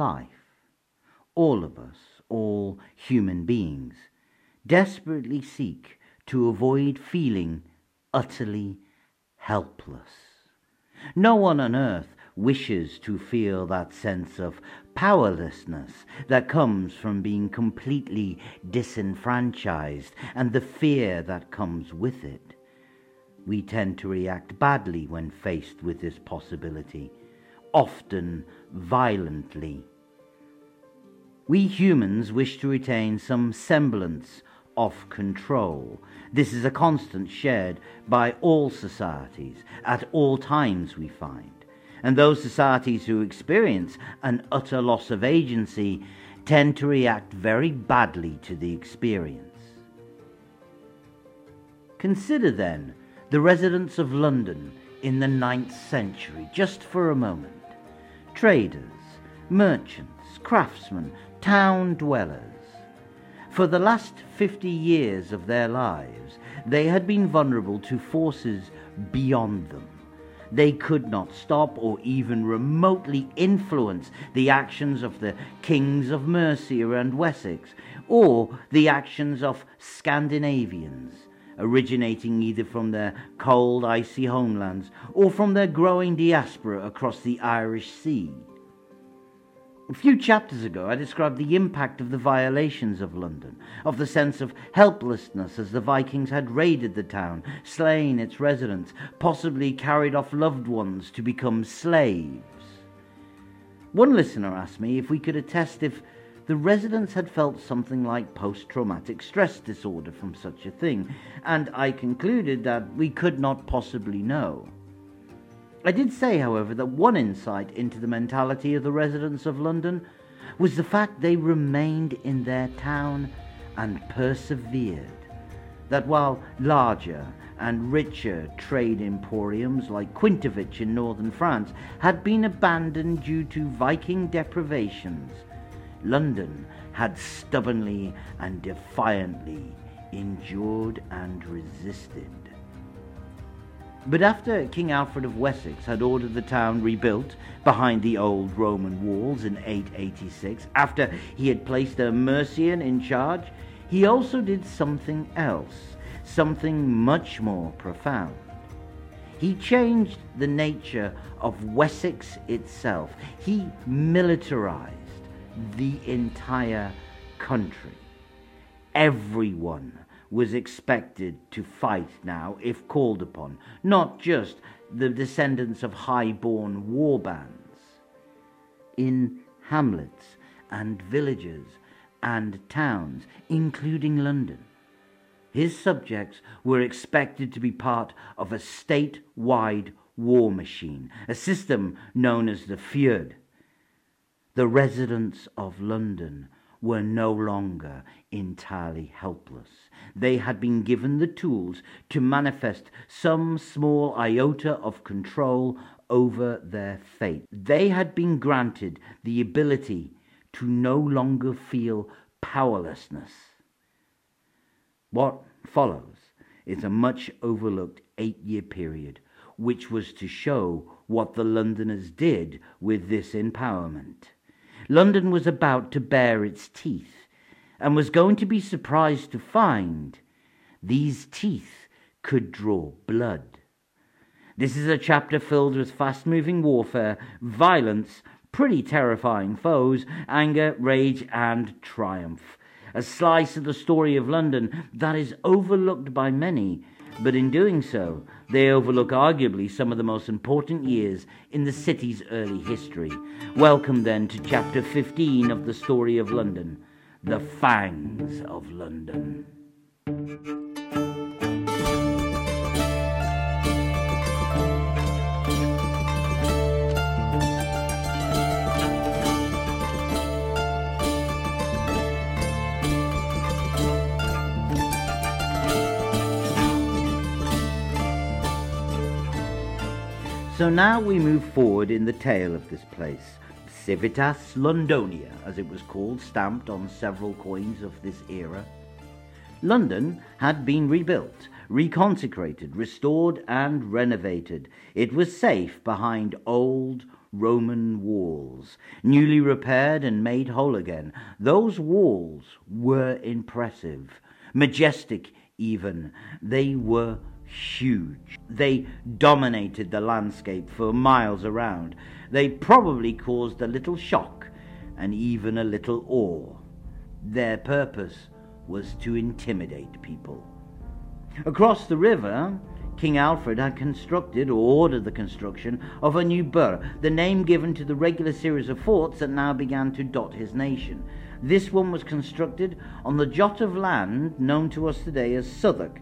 life, all of us, all human beings, desperately seek to avoid feeling utterly helpless. No one on earth wishes to feel that sense of powerlessness that comes from being completely disenfranchised and the fear that comes with it. We tend to react badly when faced with this possibility, often violently. We humans wish to retain some semblance of control. This is a constant shared by all societies at all times, we find. And those societies who experience an utter loss of agency tend to react very badly to the experience. Consider then the residents of London in the ninth century, just for a moment. Traders, merchants, craftsmen, town dwellers. For the last fifty years of their lives, they had been vulnerable to forces beyond them they could not stop or even remotely influence the actions of the kings of Mercia and Wessex, or the actions of Scandinavians, originating either from their cold, icy homelands or from their growing diaspora across the Irish Sea. A few chapters ago, I described the impact of the violations of London, of the sense of helplessness as the Vikings had raided the town, slain its residents, possibly carried off loved ones to become slaves. One listener asked me if we could attest if the residents had felt something like post traumatic stress disorder from such a thing, and I concluded that we could not possibly know. I did say, however, that one insight into the mentality of the residents of London was the fact they remained in their town and persevered. That while larger and richer trade emporiums like Quentovic in northern France had been abandoned due to Viking deprivations, London had stubbornly and defiantly endured and resisted. But after King Alfred of Wessex had ordered the town rebuilt behind the old Roman walls in 886, after he had placed a Mercian in charge, he also did something else, something much more profound. He changed the nature of Wessex itself. He militarized the entire country. Everyone was expected to fight now if called upon, not just the descendants of high-born war bands. In hamlets and villages and towns, including London, his subjects were expected to be part of a state-wide war machine, a system known as the Fyrd. The residents of London were no longer entirely helpless. They had been given the tools to manifest some small iota of control over their fate. They had been granted the ability to no longer feel powerlessness. What follows is a much overlooked eight year period, which was to show what the Londoners did with this empowerment. London was about to bare its teeth and was going to be surprised to find these teeth could draw blood. This is a chapter filled with fast moving warfare, violence, pretty terrifying foes, anger, rage, and triumph. A slice of the story of London that is overlooked by many but in doing so, they overlook arguably some of the most important years in the city's early history. Welcome then to chapter 15 of the story of London The Fangs of London. So now we move forward in the tale of this place, Civitas Londonia, as it was called, stamped on several coins of this era. London had been rebuilt, reconsecrated, restored, and renovated. It was safe behind old Roman walls, newly repaired and made whole again. Those walls were impressive, majestic even. They were huge. They dominated the landscape for miles around. They probably caused a little shock and even a little awe. Their purpose was to intimidate people. Across the river, King Alfred had constructed, or ordered the construction, of a new burh, the name given to the regular series of forts that now began to dot his nation. This one was constructed on the jot of land known to us today as Southwark.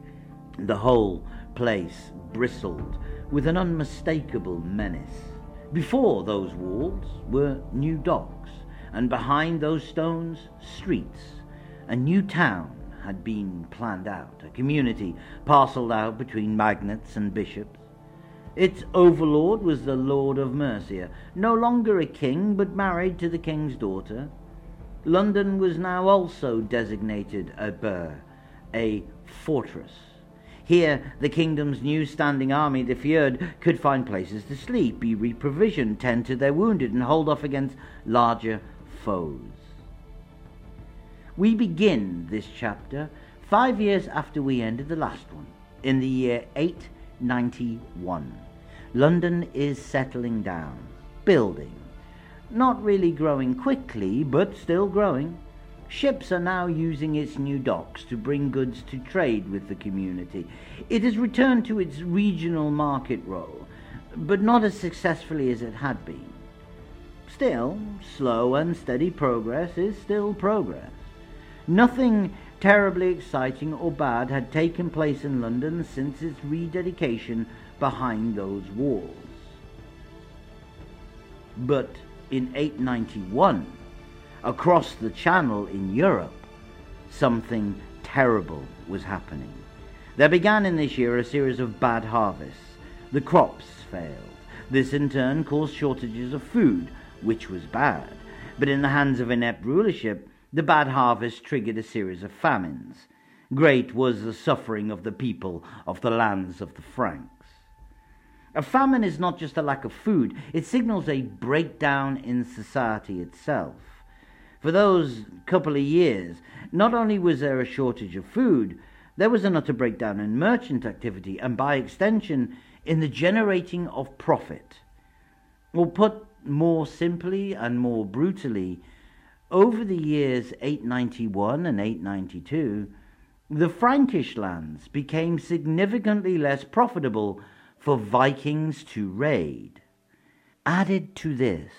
The whole place bristled with an unmistakable menace. Before those walls were new docks, and behind those stones, streets, a new town had been planned out, a community parcelled out between magnates and bishops. Its overlord was the Lord of Mercia, no longer a king, but married to the king's daughter. London was now also designated a burh, a fortress. Here, the kingdom's new standing army, the fyrd, could find places to sleep, be reprovisioned, tend to their wounded, and hold off against larger foes. We begin this chapter five years after we ended the last one, in the year 891. London is settling down, building. Not really growing quickly, but still growing. Ships are now using its new docks to bring goods to trade with the community. It has returned to its regional market role, but not as successfully as it had been. Still, slow and steady progress is still progress. Nothing terribly exciting or bad had taken place in London since its rededication behind those walls. But in 891, across the Channel in Europe, something terrible was happening. There began in this year a series of bad harvests. The crops failed. This in turn caused shortages of food, which was bad. But in the hands of inept rulership, the bad harvest triggered a series of famines. Great was the suffering of the people of the lands of the Franks. A famine is not just a lack of food, it signals a breakdown in society itself. For those couple of years, not only was there a shortage of food, there was an utter breakdown in merchant activity and, by extension, in the generating of profit. Or put more simply and more brutally, over the years 891 and 892, the Frankish lands became significantly less profitable for Vikings to raid. Added to this,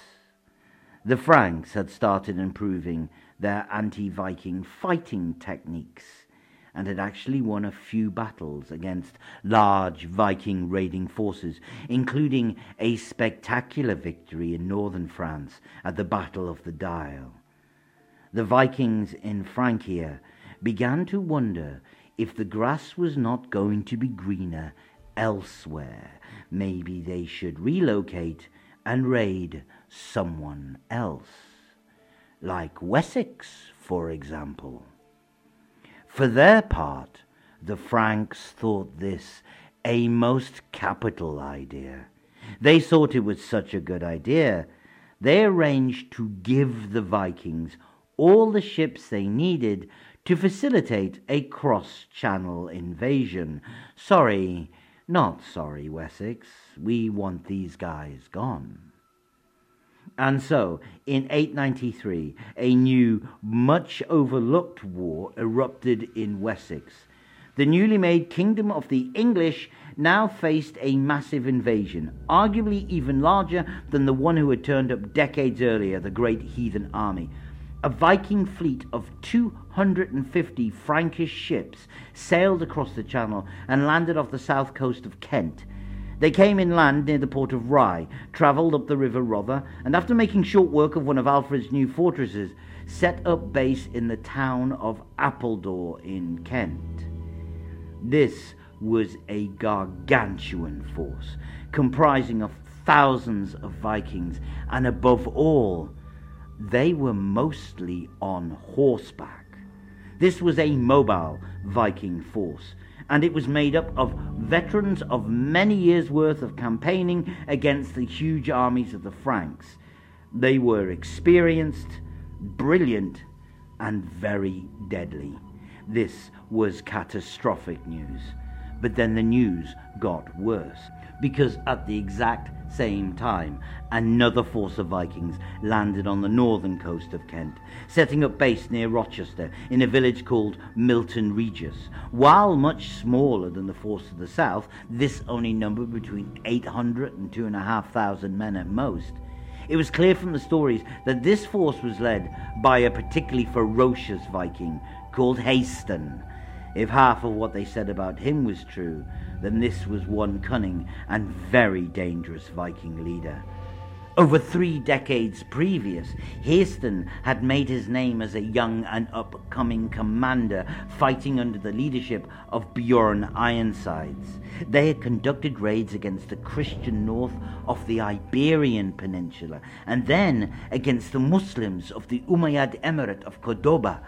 the Franks had started improving their anti Viking fighting techniques and had actually won a few battles against large Viking raiding forces, including a spectacular victory in northern France at the Battle of the Dyle the Vikings in Francia began to wonder if the grass was not going to be greener elsewhere. Maybe they should relocate and raid someone else, like Wessex, for example. For their part, the Franks thought this a most capital idea. They thought it was such a good idea. They arranged to give the Vikings all the ships they needed to facilitate a cross channel invasion. Sorry, not sorry, Wessex. We want these guys gone. And so, in 893, a new, much overlooked war erupted in Wessex. The newly made Kingdom of the English now faced a massive invasion, arguably even larger than the one who had turned up decades earlier, the great heathen army a Viking fleet of 250 Frankish ships sailed across the Channel and landed off the south coast of Kent. They came inland near the port of Rye, travelled up the river Rother, and after making short work of one of Alfred's new fortresses, set up base in the town of Appledore in Kent. This was a gargantuan force, comprising of thousands of Vikings, and above all, they were mostly on horseback. This was a mobile Viking force, and it was made up of veterans of many years' worth of campaigning against the huge armies of the Franks. They were experienced, brilliant, and very deadly. This was catastrophic news. But then the news got worse because at the exact same time, another force of Vikings landed on the northern coast of Kent, setting up base near Rochester in a village called Milton Regis. While much smaller than the force of the south, this only numbered between 800 and 2,500 men at most. It was clear from the stories that this force was led by a particularly ferocious Viking called Haston. If half of what they said about him was true, then this was one cunning and very dangerous Viking leader. Over three decades previous, Haston had made his name as a young and upcoming commander fighting under the leadership of Bjorn Ironsides. They had conducted raids against the Christian north of the Iberian Peninsula and then against the Muslims of the Umayyad Emirate of Cordoba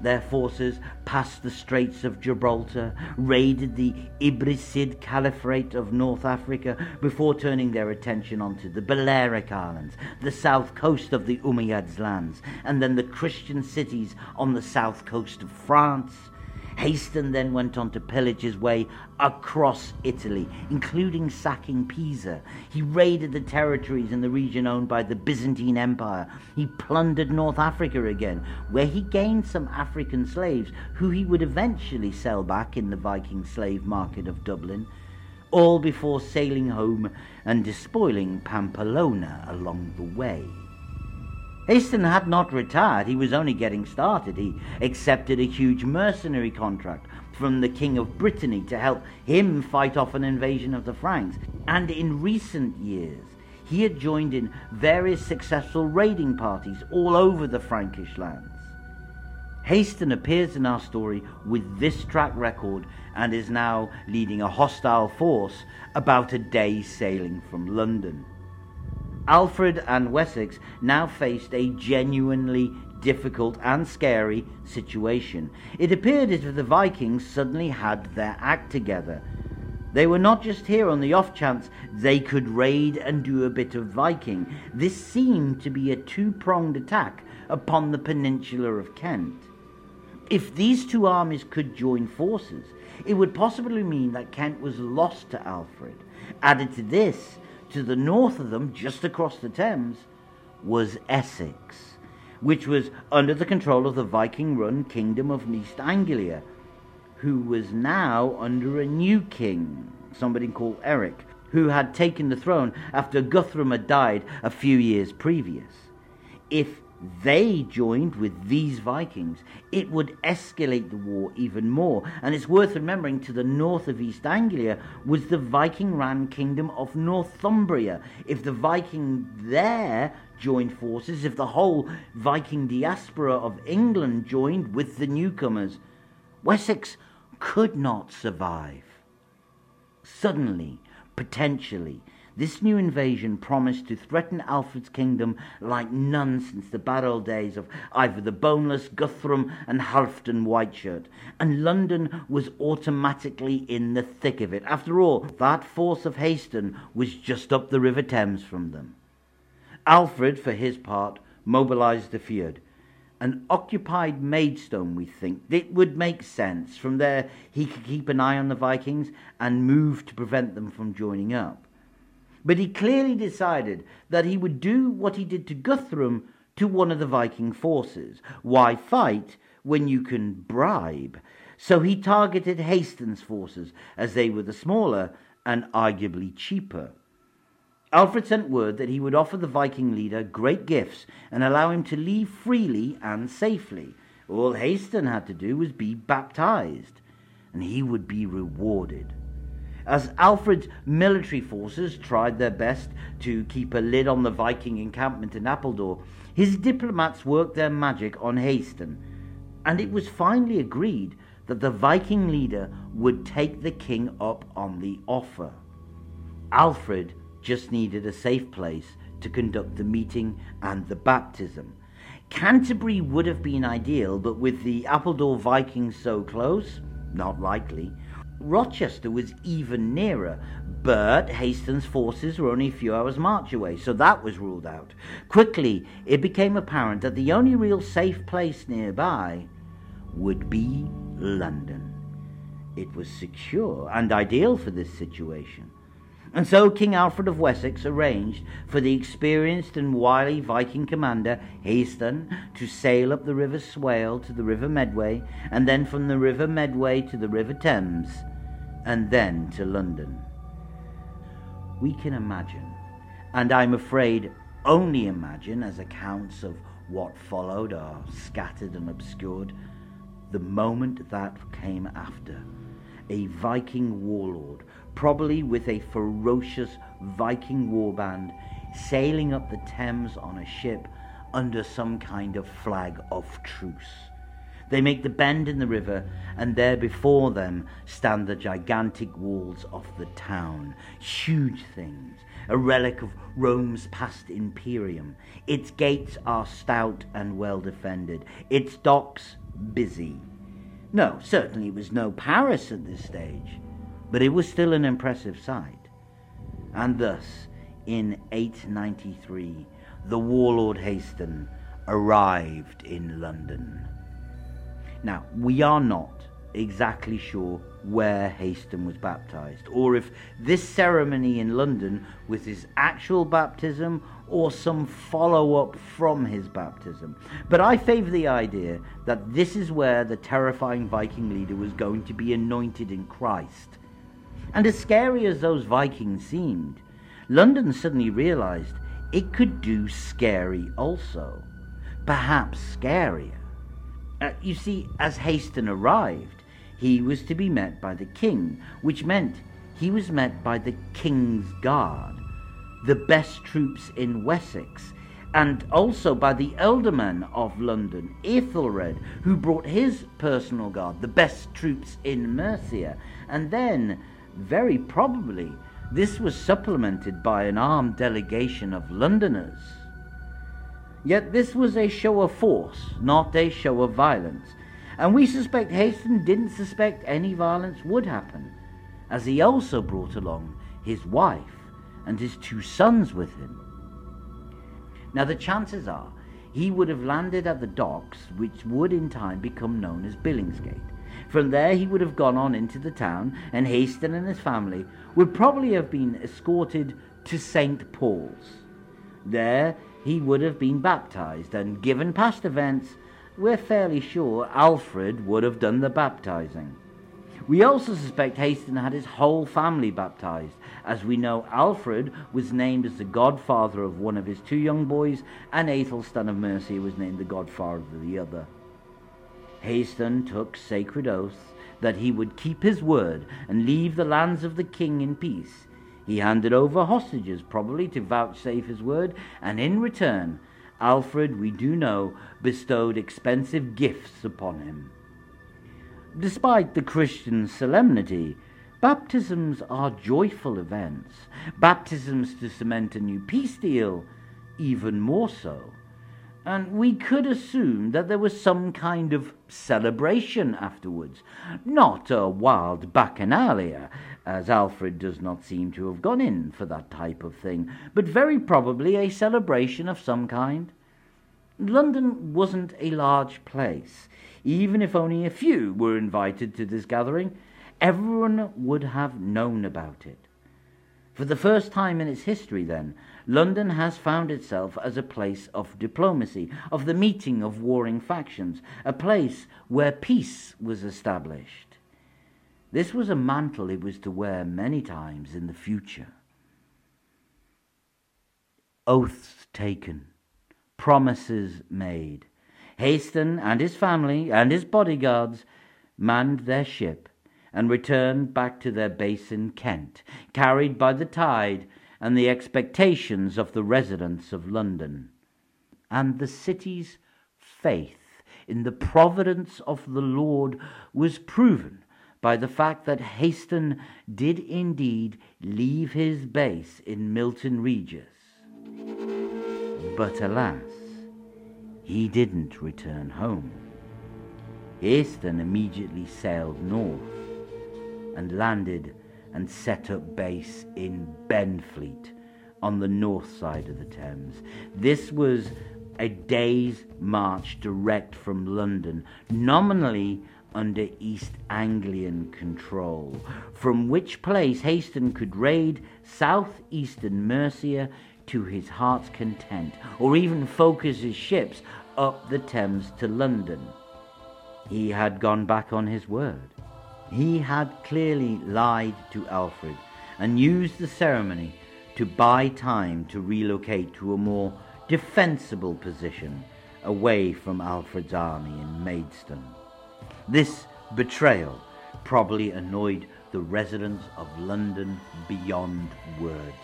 their forces passed the Straits of Gibraltar, raided the Idrisid Caliphate of North Africa before turning their attention onto the Balearic Islands, the south coast of the Umayyads' lands, and then the Christian cities on the south coast of France. Haston then went on to pillage his way across Italy, including sacking Pisa. He raided the territories in the region owned by the Byzantine Empire. He plundered North Africa again, where he gained some African slaves who he would eventually sell back in the Viking slave market of Dublin, all before sailing home and despoiling Pamplona along the way. Haston had not retired, he was only getting started. He accepted a huge mercenary contract from the King of Brittany to help him fight off an invasion of the Franks. And in recent years, he had joined in various successful raiding parties all over the Frankish lands. Haston appears in our story with this track record and is now leading a hostile force about a day's sailing from London. Alfred and Wessex now faced a genuinely difficult and scary situation. It appeared as if the Vikings suddenly had their act together. They were not just here on the off chance they could raid and do a bit of Viking. This seemed to be a two pronged attack upon the peninsula of Kent. If these two armies could join forces, it would possibly mean that Kent was lost to Alfred. Added to this, to the north of them, just across the Thames, was Essex, which was under the control of the Viking run kingdom of East Anglia, who was now under a new king, somebody called Eric, who had taken the throne after Guthrum had died a few years previous. If they joined with these Vikings, it would escalate the war even more. And it's worth remembering to the north of East Anglia was the Viking ran kingdom of Northumbria. If the Viking there joined forces, if the whole Viking diaspora of England joined with the newcomers, Wessex could not survive. Suddenly, potentially, this new invasion promised to threaten Alfred's kingdom like none since the bad old days of either the boneless Guthrum and Halfdan Whiteshirt, and London was automatically in the thick of it. After all, that force of Haston was just up the River Thames from them. Alfred, for his part, mobilized the Fyrd. An occupied Maidstone, we think. It would make sense. From there, he could keep an eye on the Vikings and move to prevent them from joining up. But he clearly decided that he would do what he did to Guthrum to one of the Viking forces. Why fight when you can bribe? So he targeted Haston's forces, as they were the smaller and arguably cheaper. Alfred sent word that he would offer the Viking leader great gifts and allow him to leave freely and safely. All Haston had to do was be baptized, and he would be rewarded. As Alfred's military forces tried their best to keep a lid on the Viking encampment in Appledore, his diplomats worked their magic on Haston, and it was finally agreed that the Viking leader would take the king up on the offer. Alfred just needed a safe place to conduct the meeting and the baptism. Canterbury would have been ideal, but with the Appledore Vikings so close, not likely. Rochester was even nearer, but Hastings' forces were only a few hours' march away, so that was ruled out. Quickly, it became apparent that the only real safe place nearby would be London. It was secure and ideal for this situation. And so King Alfred of Wessex arranged for the experienced and wily Viking commander Haston to sail up the River Swale to the River Medway, and then from the River Medway to the River Thames, and then to London. We can imagine, and I'm afraid only imagine, as accounts of what followed are scattered and obscured, the moment that came after. A Viking warlord probably with a ferocious Viking warband, sailing up the Thames on a ship under some kind of flag of truce. They make the bend in the river, and there before them stand the gigantic walls of the town, huge things, a relic of Rome's past imperium. Its gates are stout and well defended, its docks busy. No, certainly it was no Paris at this stage but it was still an impressive sight. And thus, in 893, the warlord Haston arrived in London. Now, we are not exactly sure where Haston was baptized, or if this ceremony in London was his actual baptism or some follow up from his baptism. But I favour the idea that this is where the terrifying Viking leader was going to be anointed in Christ and as scary as those Vikings seemed, London suddenly realized it could do scary also. Perhaps scarier. Uh, you see, as Haston arrived, he was to be met by the king, which meant he was met by the king's guard, the best troops in Wessex, and also by the ealdorman of London, Ethelred, who brought his personal guard, the best troops in Mercia, and then very probably this was supplemented by an armed delegation of Londoners. Yet this was a show of force, not a show of violence, and we suspect Haston didn't suspect any violence would happen, as he also brought along his wife and his two sons with him. Now, the chances are he would have landed at the docks, which would in time become known as Billingsgate, from there he would have gone on into the town, and Haston and his family would probably have been escorted to St. Paul's. There he would have been baptized, and given past events, we're fairly sure Alfred would have done the baptizing. We also suspect Haston had his whole family baptized, as we know Alfred was named as the godfather of one of his two young boys, and Aethelstan of Mercia was named the godfather of the other. Haston took sacred oaths that he would keep his word and leave the lands of the king in peace. He handed over hostages, probably to vouchsafe his word, and in return, Alfred, we do know, bestowed expensive gifts upon him. Despite the Christian solemnity, baptisms are joyful events. Baptisms to cement a new peace deal, even more so and we could assume that there was some kind of celebration afterwards, not a wild bacchanalia, as Alfred does not seem to have gone in for that type of thing, but very probably a celebration of some kind. London wasn't a large place. Even if only a few were invited to this gathering, everyone would have known about it. For the first time in its history, then, London has found itself as a place of diplomacy, of the meeting of warring factions, a place where peace was established. This was a mantle he was to wear many times in the future. Oaths taken, promises made. Haston and his family and his bodyguards manned their ship and returned back to their base in Kent, carried by the tide and the expectations of the residents of London, and the city's faith in the providence of the Lord was proven by the fact that Haston did indeed leave his base in Milton Regis. But alas, he didn't return home. Haston immediately sailed north, and landed and set up base in Benfleet on the north side of the Thames. This was a day's march direct from London, nominally under East Anglian control, from which place Haston could raid southeastern Mercia to his heart's content, or even focus his ships up the Thames to London. He had gone back on his word. He had clearly lied to Alfred and used the ceremony to buy time to relocate to a more defensible position away from Alfred's army in Maidstone. This betrayal probably annoyed the residents of London beyond words.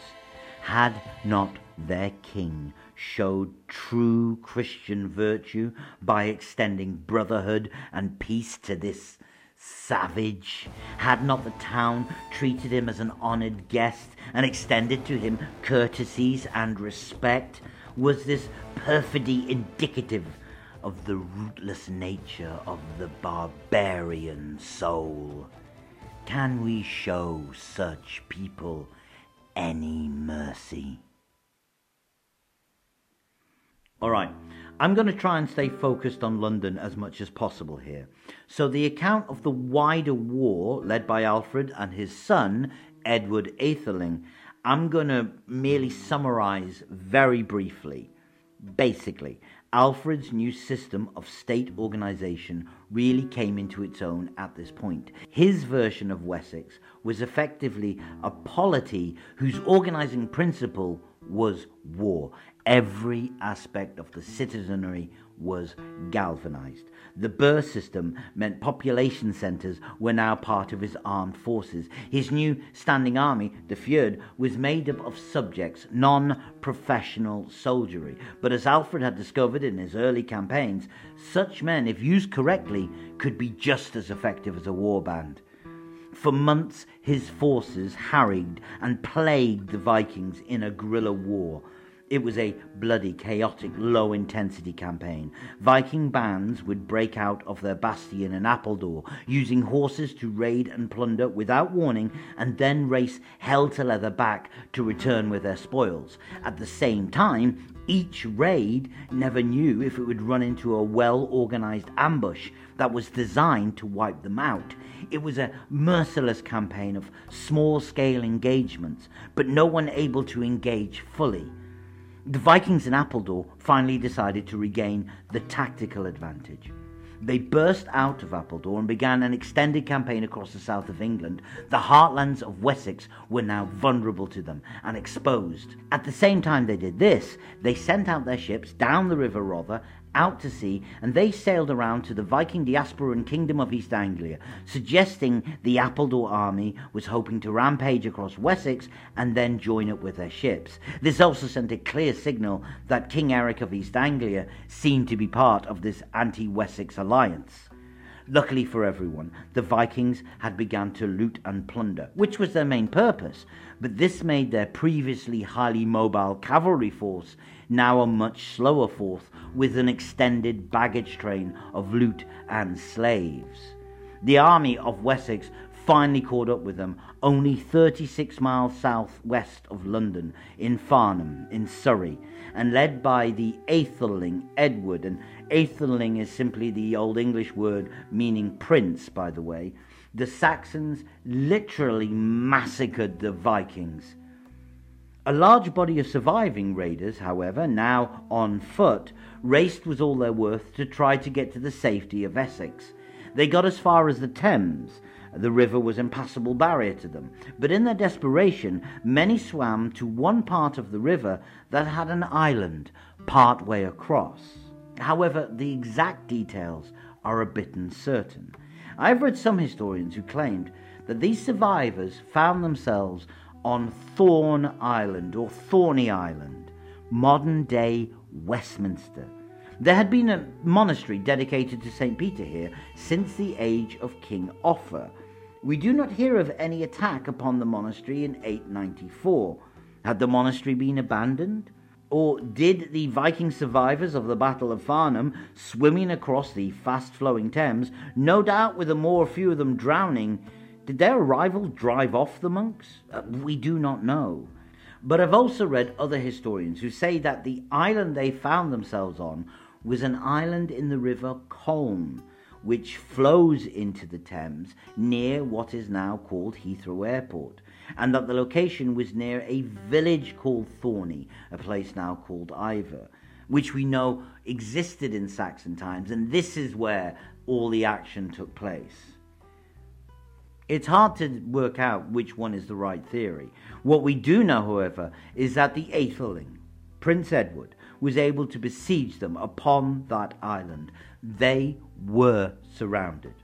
Had not their king showed true Christian virtue by extending brotherhood and peace to this savage? Had not the town treated him as an honoured guest and extended to him courtesies and respect? Was this perfidy indicative of the rootless nature of the barbarian soul? Can we show such people any mercy? All right. I'm going to try and stay focused on London as much as possible here. So, the account of the wider war led by Alfred and his son, Edward Atheling, I'm going to merely summarize very briefly. Basically, Alfred's new system of state organization really came into its own at this point. His version of Wessex was effectively a polity whose organizing principle was war. Every aspect of the citizenry was galvanized. The Burh system meant population centers were now part of his armed forces. His new standing army, the Fyrd, was made up of subjects, non professional soldiery. But as Alfred had discovered in his early campaigns, such men, if used correctly, could be just as effective as a war band. For months, his forces harried and plagued the Vikings in a guerrilla war. It was a bloody, chaotic, low intensity campaign. Viking bands would break out of their bastion in Appledore, using horses to raid and plunder without warning, and then race hell to leather back to return with their spoils. At the same time, each raid never knew if it would run into a well organized ambush that was designed to wipe them out. It was a merciless campaign of small scale engagements, but no one able to engage fully. The Vikings in Appledore finally decided to regain the tactical advantage. They burst out of Appledore and began an extended campaign across the south of England. The heartlands of Wessex were now vulnerable to them and exposed. At the same time they did this, they sent out their ships down the River Rother out to sea, and they sailed around to the Viking diaspora and kingdom of East Anglia, suggesting the Appledore army was hoping to rampage across Wessex and then join up with their ships. This also sent a clear signal that King Eric of East Anglia seemed to be part of this anti Wessex alliance. Luckily for everyone, the Vikings had begun to loot and plunder, which was their main purpose, but this made their previously highly mobile cavalry force now a much slower force with an extended baggage train of loot and slaves. The army of Wessex finally caught up with them only 36 miles southwest of London in Farnham in Surrey and led by the Atheling Edward. And Atheling is simply the old English word meaning prince by the way. The Saxons literally massacred the Vikings a large body of surviving raiders, however, now on foot, raced with all their worth to try to get to the safety of Essex. They got as far as the Thames. The river was an impassable barrier to them, but in their desperation, many swam to one part of the river that had an island part way across. However, the exact details are a bit uncertain. I've read some historians who claimed that these survivors found themselves on Thorn Island or Thorny Island, modern day Westminster. There had been a monastery dedicated to St. Peter here since the age of King Offa. We do not hear of any attack upon the monastery in 894. Had the monastery been abandoned? Or did the Viking survivors of the Battle of Farnham, swimming across the fast flowing Thames, no doubt with a more few of them drowning, Did their arrival drive off the monks? Uh, we do not know. But I've also read other historians who say that the island they found themselves on was an island in the river Colne, which flows into the Thames near what is now called Heathrow Airport, and that the location was near a village called Thorney, a place now called Iver, which we know existed in Saxon times, and this is where all the action took place. It's hard to work out which one is the right theory. What we do know, however, is that the Aetheling, Prince Edward, was able to besiege them upon that island. They were surrounded.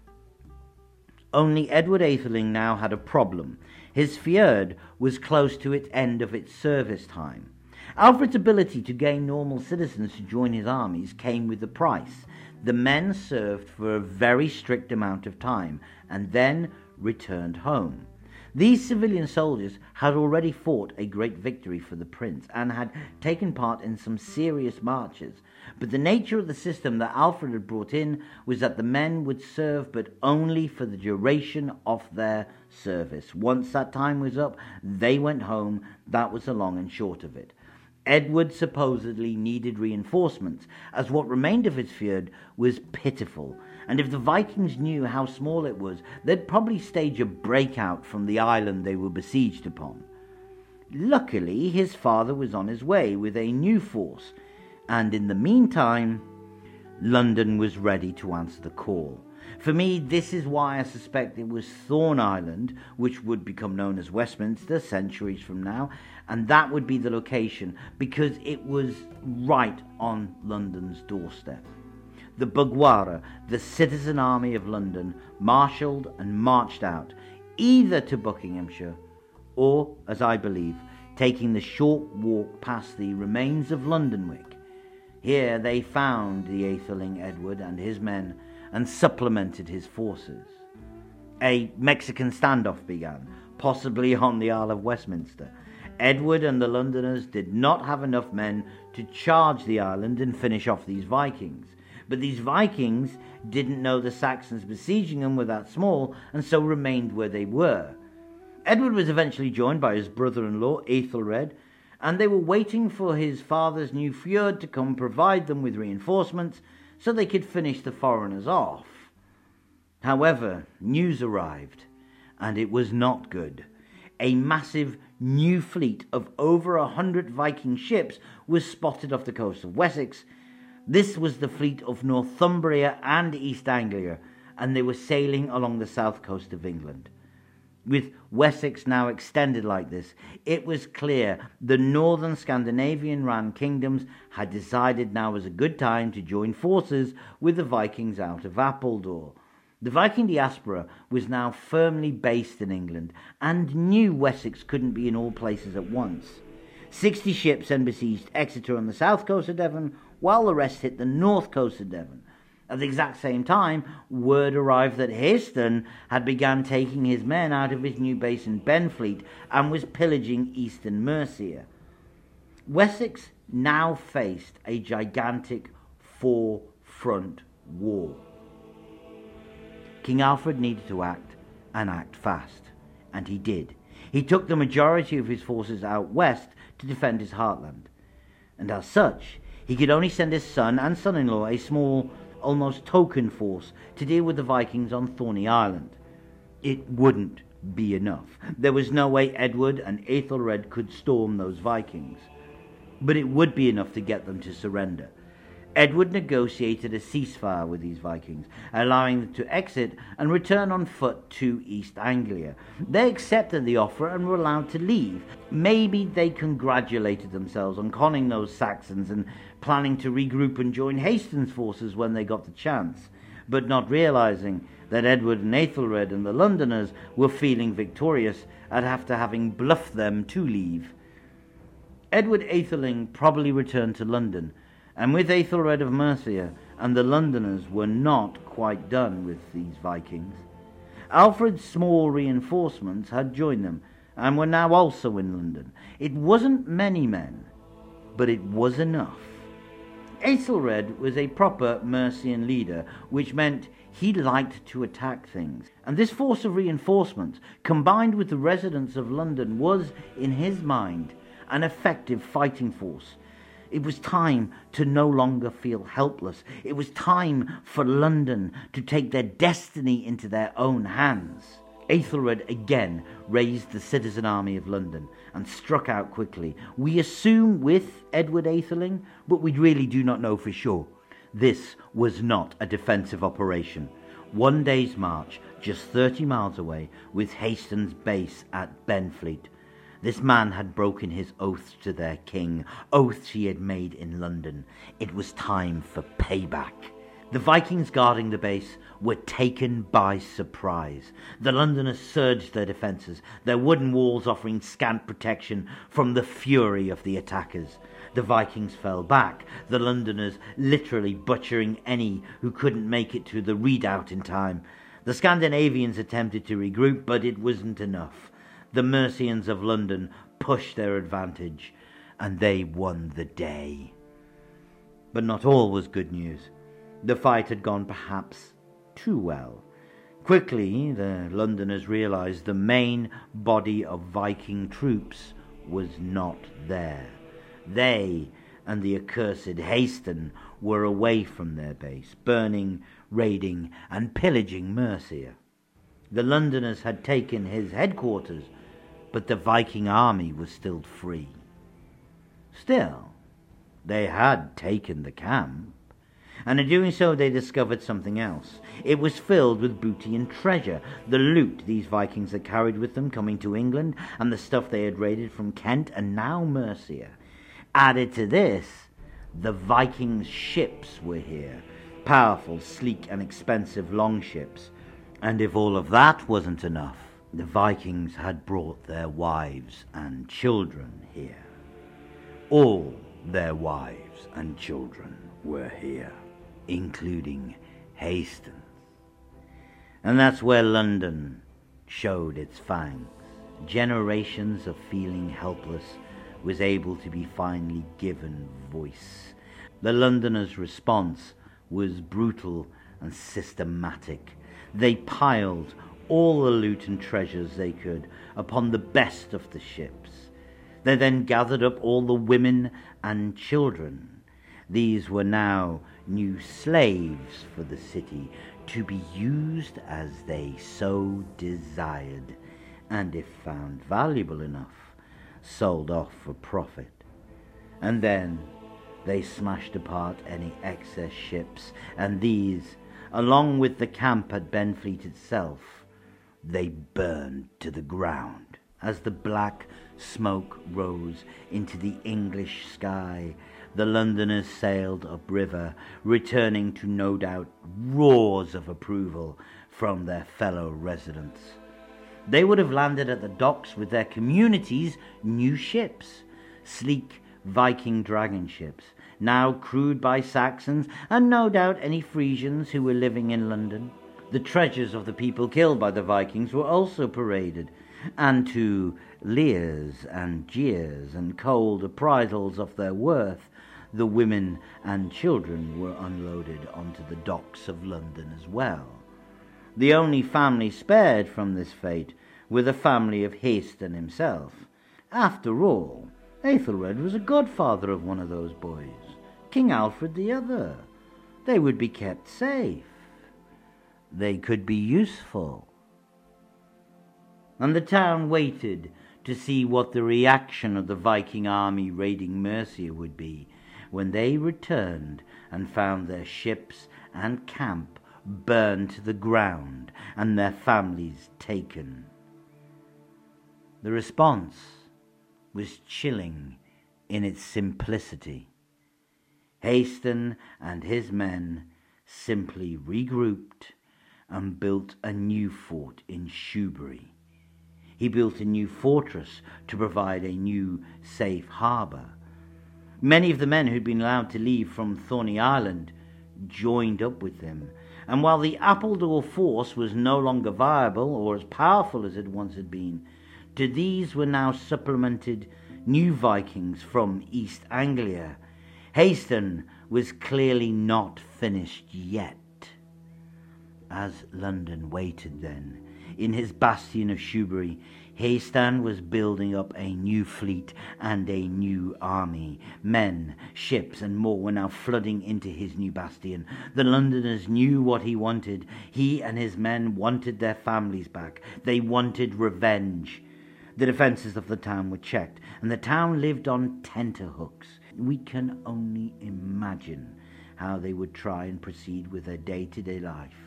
Only Edward Atheling now had a problem. His fyrd was close to its end of its service time. Alfred's ability to gain normal citizens to join his armies came with a price. The men served for a very strict amount of time and then returned home. These civilian soldiers had already fought a great victory for the prince and had taken part in some serious marches. But the nature of the system that Alfred had brought in was that the men would serve but only for the duration of their service. Once that time was up, they went home. That was the long and short of it. Edward supposedly needed reinforcements, as what remained of his fyrd was pitiful and if the Vikings knew how small it was, they'd probably stage a breakout from the island they were besieged upon. Luckily, his father was on his way with a new force, and in the meantime, London was ready to answer the call. For me, this is why I suspect it was Thorn Island, which would become known as Westminster centuries from now, and that would be the location because it was right on London's doorstep the Bugwara, the citizen army of London, marshalled and marched out, either to Buckinghamshire or, as I believe, taking the short walk past the remains of Lundenwic. Here they found the Aetheling Edward and his men and supplemented his forces. A Mexican standoff began, possibly on the Isle of Westminster. Edward and the Londoners did not have enough men to charge the island and finish off these Vikings. But these Vikings didn't know the Saxons besieging them were that small, and so remained where they were. Edward was eventually joined by his brother in law, Ethelred, and they were waiting for his father's new fyrd to come provide them with reinforcements so they could finish the foreigners off. However, news arrived, and it was not good. A massive new fleet of over a hundred Viking ships was spotted off the coast of Wessex this was the fleet of Northumbria and East Anglia, and they were sailing along the south coast of England. With Wessex now extended like this, it was clear the northern Scandinavian ran kingdoms had decided now was a good time to join forces with the Vikings out of Appledore. The Viking diaspora was now firmly based in England and knew Wessex couldn't be in all places at once. Sixty ships then besieged Exeter on the south coast of Devon, while the rest hit the north coast of Devon. At the exact same time, word arrived that Haston had begun taking his men out of his new base in Benfleet and was pillaging eastern Mercia. Wessex now faced a gigantic four front war. King Alfred needed to act and act fast, and he did. He took the majority of his forces out west to defend his heartland, and as such, he could only send his son and son in law a small, almost token force to deal with the Vikings on Thorny Island. It wouldn't be enough. There was no way Edward and Ethelred could storm those Vikings. But it would be enough to get them to surrender. Edward negotiated a ceasefire with these Vikings, allowing them to exit and return on foot to East Anglia. They accepted the offer and were allowed to leave. Maybe they congratulated themselves on conning those Saxons and planning to regroup and join Hastings' forces when they got the chance, but not realizing that Edward and Ethelred and the Londoners were feeling victorious at after having bluffed them to leave. Edward Atheling probably returned to London and with Ethelred of Mercia and the Londoners were not quite done with these Vikings. Alfred's small reinforcements had joined them and were now also in London. It wasn't many men, but it was enough. Aethelred was a proper Mercian leader, which meant he liked to attack things. And this force of reinforcements, combined with the residents of London, was, in his mind, an effective fighting force. It was time to no longer feel helpless. It was time for London to take their destiny into their own hands. Aethelred again raised the citizen army of London and struck out quickly. We assume with Edward Atheling, but we really do not know for sure. This was not a defensive operation. One day's march, just 30 miles away, with Hastings' base at Benfleet. This man had broken his oaths to their king, oaths he had made in London. It was time for payback. The Vikings guarding the base were taken by surprise. The Londoners surged their defences, their wooden walls offering scant protection from the fury of the attackers. The Vikings fell back, the Londoners literally butchering any who couldn't make it to the redoubt in time. The Scandinavians attempted to regroup, but it wasn't enough. The Mercians of London pushed their advantage, and they won the day. But not all was good news. The fight had gone perhaps too well. Quickly, the Londoners realized the main body of Viking troops was not there. They and the accursed Haston were away from their base, burning, raiding, and pillaging Mercia. The Londoners had taken his headquarters, but the Viking army was still free. Still, they had taken the camp and in doing so they discovered something else. It was filled with booty and treasure, the loot these Vikings had carried with them coming to England, and the stuff they had raided from Kent and now Mercia. Added to this, the Vikings' ships were here, powerful, sleek, and expensive longships. And if all of that wasn't enough, the Vikings had brought their wives and children here. All their wives and children were here including Hastings. And that's where London showed its fangs. Generations of feeling helpless was able to be finally given voice. The Londoners' response was brutal and systematic. They piled all the loot and treasures they could upon the best of the ships. They then gathered up all the women and children. These were now new slaves for the city to be used as they so desired, and if found valuable enough, sold off for profit. And then they smashed apart any excess ships, and these, along with the camp at Benfleet itself, they burned to the ground. As the black smoke rose into the English sky, the Londoners sailed upriver, returning to no doubt roars of approval from their fellow residents. They would have landed at the docks with their community's new ships, sleek Viking dragon ships, now crewed by Saxons and no doubt any Frisians who were living in London. The treasures of the people killed by the Vikings were also paraded, and to leers and jeers and cold appraisals of their worth, the women and children were unloaded onto the docks of London as well. The only family spared from this fate were the family of Haston himself. After all, Aethelred was a godfather of one of those boys, King Alfred the other. They would be kept safe. They could be useful. And the town waited to see what the reaction of the Viking army raiding Mercia would be when they returned and found their ships and camp burned to the ground and their families taken. The response was chilling in its simplicity. Haston and his men simply regrouped and built a new fort in Shoebury. He built a new fortress to provide a new safe harbour Many of the men who'd been allowed to leave from Thorney Island joined up with them, and while the Appledore force was no longer viable or as powerful as it once had been, to these were now supplemented new Vikings from East Anglia. Haston was clearly not finished yet. As London waited then, in his bastion of Shoebury, Haston was building up a new fleet and a new army. Men, ships, and more were now flooding into his new bastion. The Londoners knew what he wanted. He and his men wanted their families back. They wanted revenge. The defences of the town were checked, and the town lived on tenterhooks. We can only imagine how they would try and proceed with their day to day life,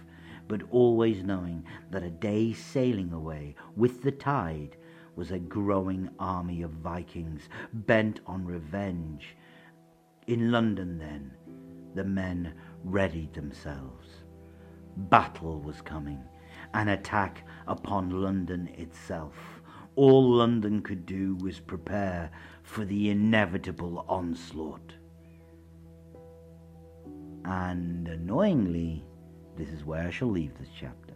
but always knowing that a day's sailing away with the tide was a growing army of Vikings bent on revenge. In London, then, the men readied themselves. Battle was coming, an attack upon London itself. All London could do was prepare for the inevitable onslaught. And annoyingly, this is where I shall leave this chapter.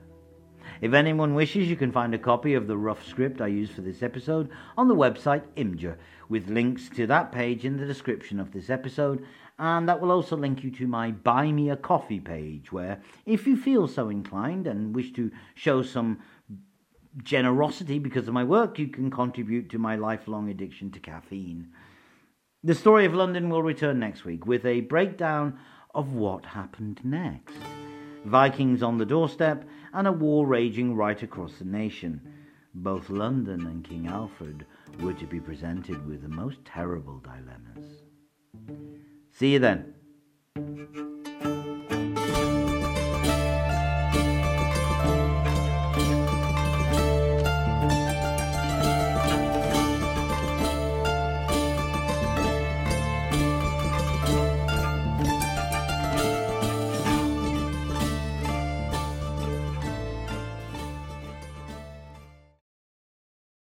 If anyone wishes, you can find a copy of the rough script I used for this episode on the website Imgur, with links to that page in the description of this episode, and that will also link you to my Buy Me a Coffee page, where, if you feel so inclined and wish to show some generosity because of my work, you can contribute to my lifelong addiction to caffeine. The story of London will return next week with a breakdown of what happened next. Vikings on the doorstep and a war raging right across the nation. Both London and King Alfred were to be presented with the most terrible dilemmas. See you then.